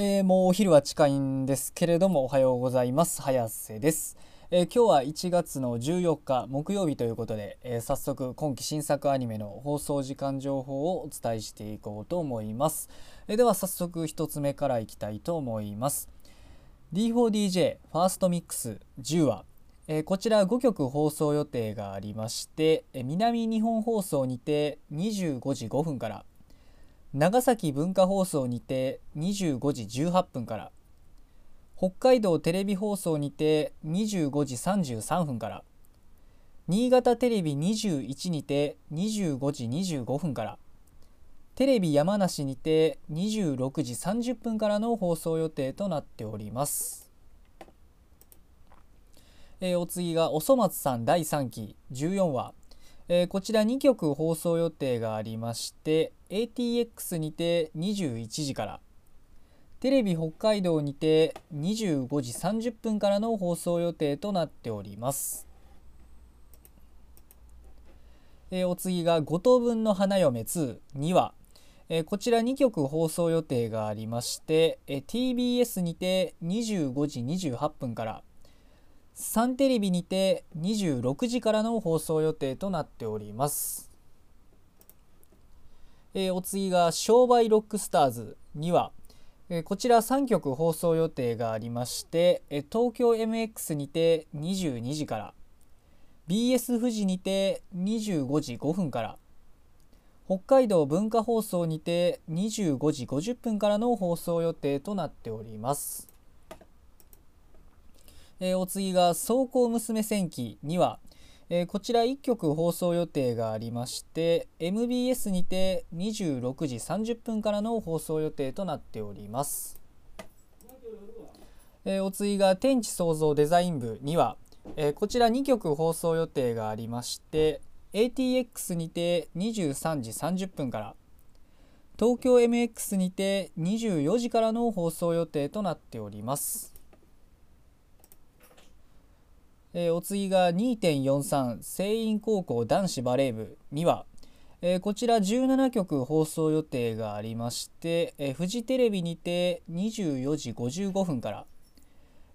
えー、もうお昼は近いんですけれどもおはようございます。早瀬です、えー、今日は1月の14日木曜日ということで、えー、早速今期新作アニメの放送時間情報をお伝えしていこうと思います、えでは早速1つ目からいきたいと思います。D4DJ ファーストミックス10話。えこちら5曲放送予定がありまして、え南日本放送にて25時5分から長崎文化放送にて25時18分から。北海道テレビ放送にて25時33分から。新潟テレビ21にて25時25分から。テレビ山梨にて26時30分からの放送予定となっております。えー、お次がおそ松さん第3期。14話。えー、こちら2曲放送予定がありまして ATX にて21時から。テレビ北海道にて25時30分からの放送予定となっております、えー、お次が5等分の花嫁2 2話。えー、こちら2曲放送予定がありまして、えー、TBS にて25時28分から。サンテレビにて26時からの放送予定となっております。えー、お次が商売ロックスターズ2話、えー、こちら3曲放送予定がありまして、えー、東京 MX にて22時から BS 富士にて25時5分から北海道文化放送にて25時50分からの放送予定となっております。えー、お次が「走行娘戦記」2話、えー、こちら1曲放送予定がありまして MBS にて26時30分からの放送予定となっております、えー、お次が「天地創造デザイン部」2話、えこちら2曲放送予定がありまして ATX にて23時30分から東京 MX にて24時からの放送予定となっております。えー、お次が2.43聖院高校男子バレー部2話、えー、こちら17曲放送予定がありまして、えー、フジテレビにて24時55分から。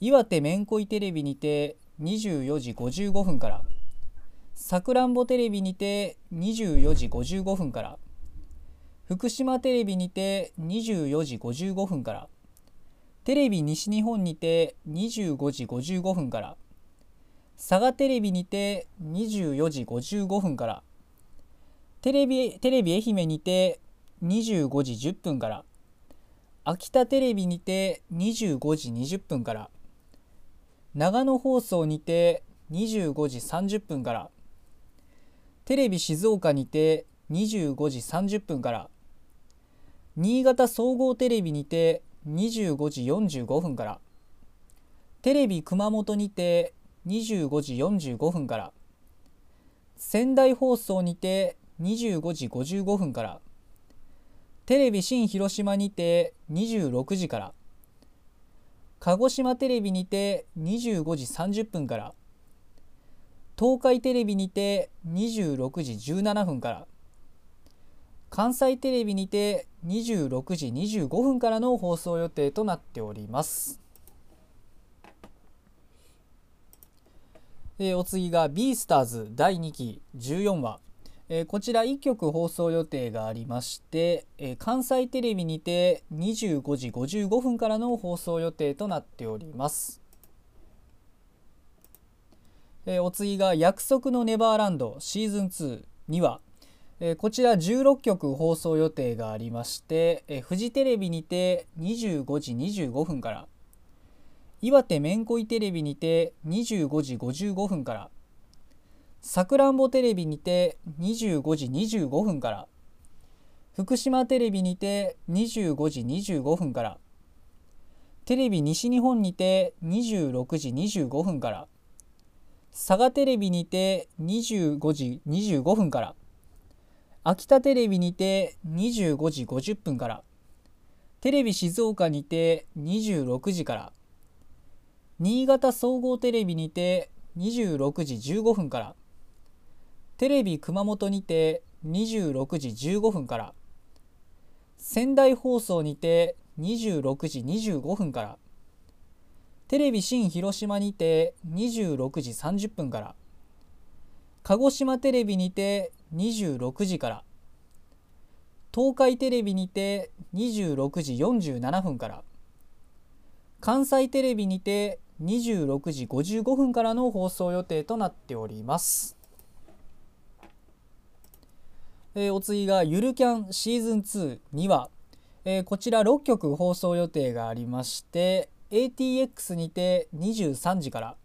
岩手めんこいテレビにて24時55分から。さくらんぼテレビにて24時55分から。福島テレビにて24時55分から。テレビ西日本にて25時55分から。佐賀テレビにて24時55分からテレビテレビ愛媛にて25時10分から秋田テレビにて25時20分から長野放送にて25時30分からテレビ静岡にて25時30分から新潟総合テレビにて25時45分からテレビ熊本にて25時45分から。仙台放送にて25時55分から。テレビ新広島にて26時から。鹿児島テレビにて25時30分から。東海テレビにて26時17分から。関西テレビにて26時25分からの放送予定となっております。え、お次が「ビースターズ第2期14話」え、こちら1曲放送予定がありまして、え、関西テレビにて25時55分からの放送予定となっております。え、お次が「約束のネバーランドシーズン2」2話、え、こちら16曲放送予定がありまして、え、フジテレビにて25時25分から「岩手めんこいテレビにて25時55分からさくらんぼテレビにて25時25分から福島テレビにて25時25分からテレビ西日本にて26時25分から佐賀テレビにて25時25分から秋田テレビにて25時50分からテレビ静岡にて26時から新潟総合テレビにて26時15分から。テレビ熊本にて26時15分から。仙台放送にて26時25分から。テレビ新広島にて26時30分から。鹿児島テレビにて26時から。東海テレビにて26時47分から。関西テレビにて26時55分からの放送予定となっております。えー、お次がゆるキャンシーズン2には、えー、こちら6曲放送予定がありまして ATX にて23時から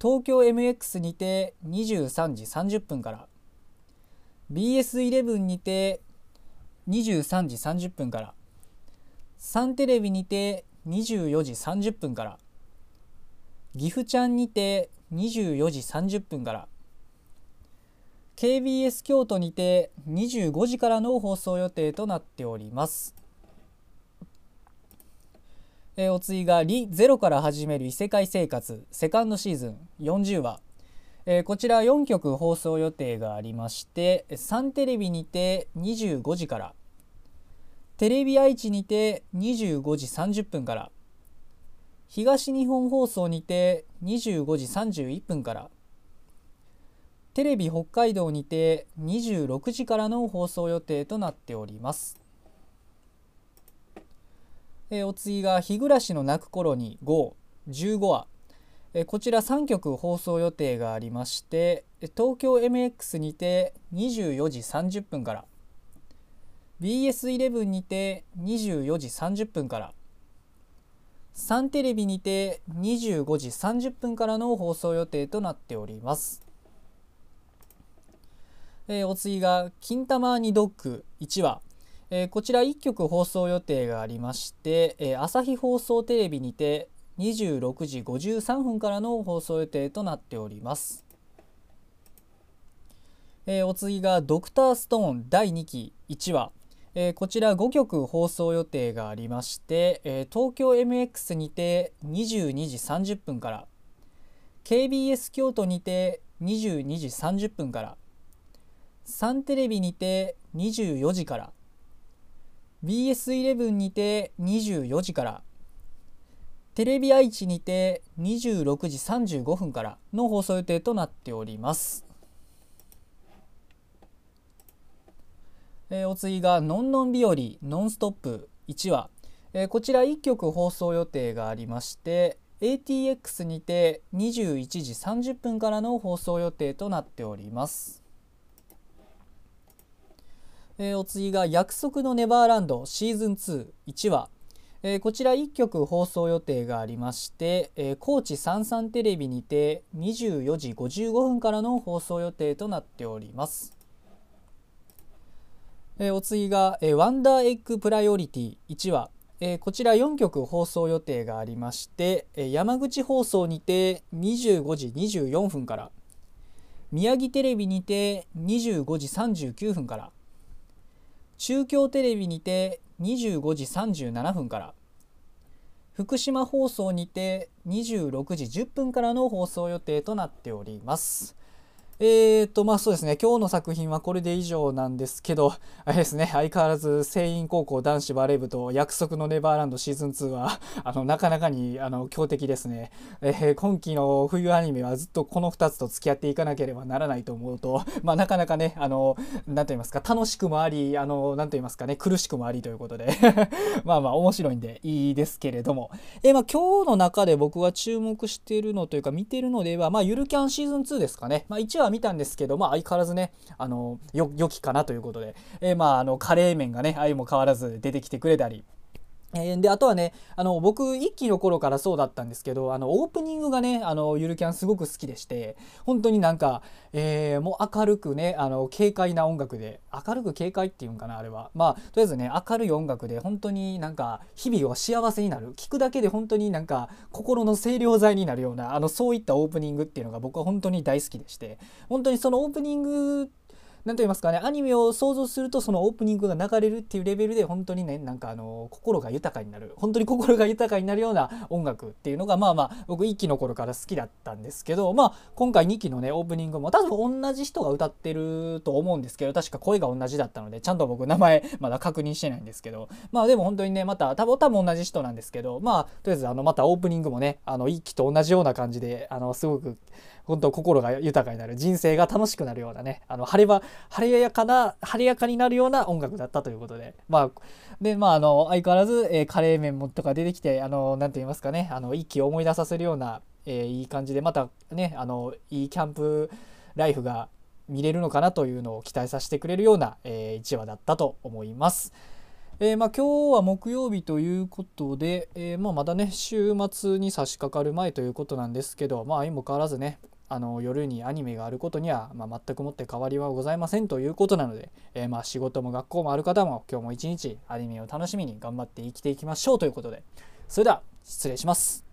東京 MX にて23時30分から BS11 にて23時30分からサンテレビにて24時30分から岐阜ちゃんにて24時30分から。KBS 京都にて25時からの放送予定となっております。えー、お次が「リ・ゼロから始める異世界生活」セカンドシーズン40話、えー、こちら4曲放送予定がありましてサンテレビにて25時から。テレビ愛知にて25時30分から。東日本放送にて25時31分からテレビ北海道にて26時からの放送予定となっております。えー、お次が「日暮らしの泣く頃に5」15話、えー、こちら3曲放送予定がありまして東京 MX にて24時30分から BS11 にて24時30分からサンテレビにて25時30分からの放送予定となっております。えー、お次が「金玉にドッグ」1話えー、こちら1曲放送予定がありまして、えー、朝日放送テレビにて26時53分からの放送予定となっております。えー、お次が「ドクターストーン第2期1話」えー、こちら5曲放送予定がありまして、えー、東京 MX にて22時30分から KBS 京都にて22時30分からサンテレビにて24時から BS11 にて24時からテレビ愛知にて26時35分からの放送予定となっております。えー、お次が「のんのん日和ノンストップ」1話、えー、こちら1曲放送予定がありまして ATX にて21時30分からの放送予定となっております。えー、お次が「約束のネバーランドシーズン2、1話」えー、こちら1局放送予定がありまして、えー、高知さんさんテレビにて24時55分からの放送予定となっております。えー、お次が、えー「ワンダーエッグプライオリティ。1話」えー、こちら4局放送予定がありまして、えー、山口放送にて25時24分から。宮城テレビにて25時39分から。中京テレビにて25時37分から。福島放送にて26時10分からの放送予定となっております。えーと、まあそうですね、今日の作品はこれで以上なんですけど、あれですね、相変わらず、聖院高校男子バレー部と約束のネバーランドシーズン2は、あの、なかなかに、あの、強敵ですね。えー、今期の冬アニメはずっとこの2つと付き合っていかなければならないと思うと、まあなかなかね、あの、なんと言いますか、楽しくもあり、あの、なんと言いますかね、苦しくもありということでまあまあ面白いんでいいですけれども、えー、まあ今日の中で僕が注目しているのというか見てるのでは、まあゆるキャンシーズン2ですかね。まあ1話見たんですけど、まあ、相変わらずね、あの、よ、良きかなということで、えー、まあ、あの、カレー麺がね、相も変わらず出てきてくれたり、えー、であとはねあの僕一期の頃からそうだったんですけどあのオープニングがねあのゆるキャンすごく好きでして本当になんか、えー、もう明るくねあの軽快な音楽で明るく軽快っていうんかなあれは。まあとりあえずね明るい音楽で本当になんか日々を幸せになる。聞くだけで本当になんか心の清涼剤になるようなあのそういったオープニングっていうのが僕は本当に大好きでして本当にそのオープニング何と言いますかねアニメを想像するとそのオープニングが流れるっていうレベルで本当にねなんかあの心が豊かになる本当に心が豊かになるような音楽っていうのがまあまあ僕1期の頃から好きだったんですけどまあ今回2期のねオープニングも多分同じ人が歌ってると思うんですけど確か声が同じだったのでちゃんと僕名前まだ確認してないんですけどまあでも本当にねまた多分多分同じ人なんですけどまあとりあえずあのまたオープニングもねあの1期と同じような感じであのすごく本当心が豊かになる人生が楽しくなるようなねあの晴れば晴れやかな晴れやかになるような音楽だったということでまあでまああの相変わらず、えー、カレー麺もとか出てきてあの何て言いますかねあの一気を思い出させるような、えー、いい感じでまたねあのいいキャンプライフが見れるのかなというのを期待させてくれるような、えー、1話だったと思います。えー、まあ、今日は木曜日ということで、えー、まあ、まだね週末に差し掛かる前ということなんですけどまあ相も変わらずねあの夜にアニメがあることには、まあ、全くもって変わりはございませんということなので、えー、まあ仕事も学校もある方も今日も一日アニメを楽しみに頑張って生きていきましょうということでそれでは失礼します。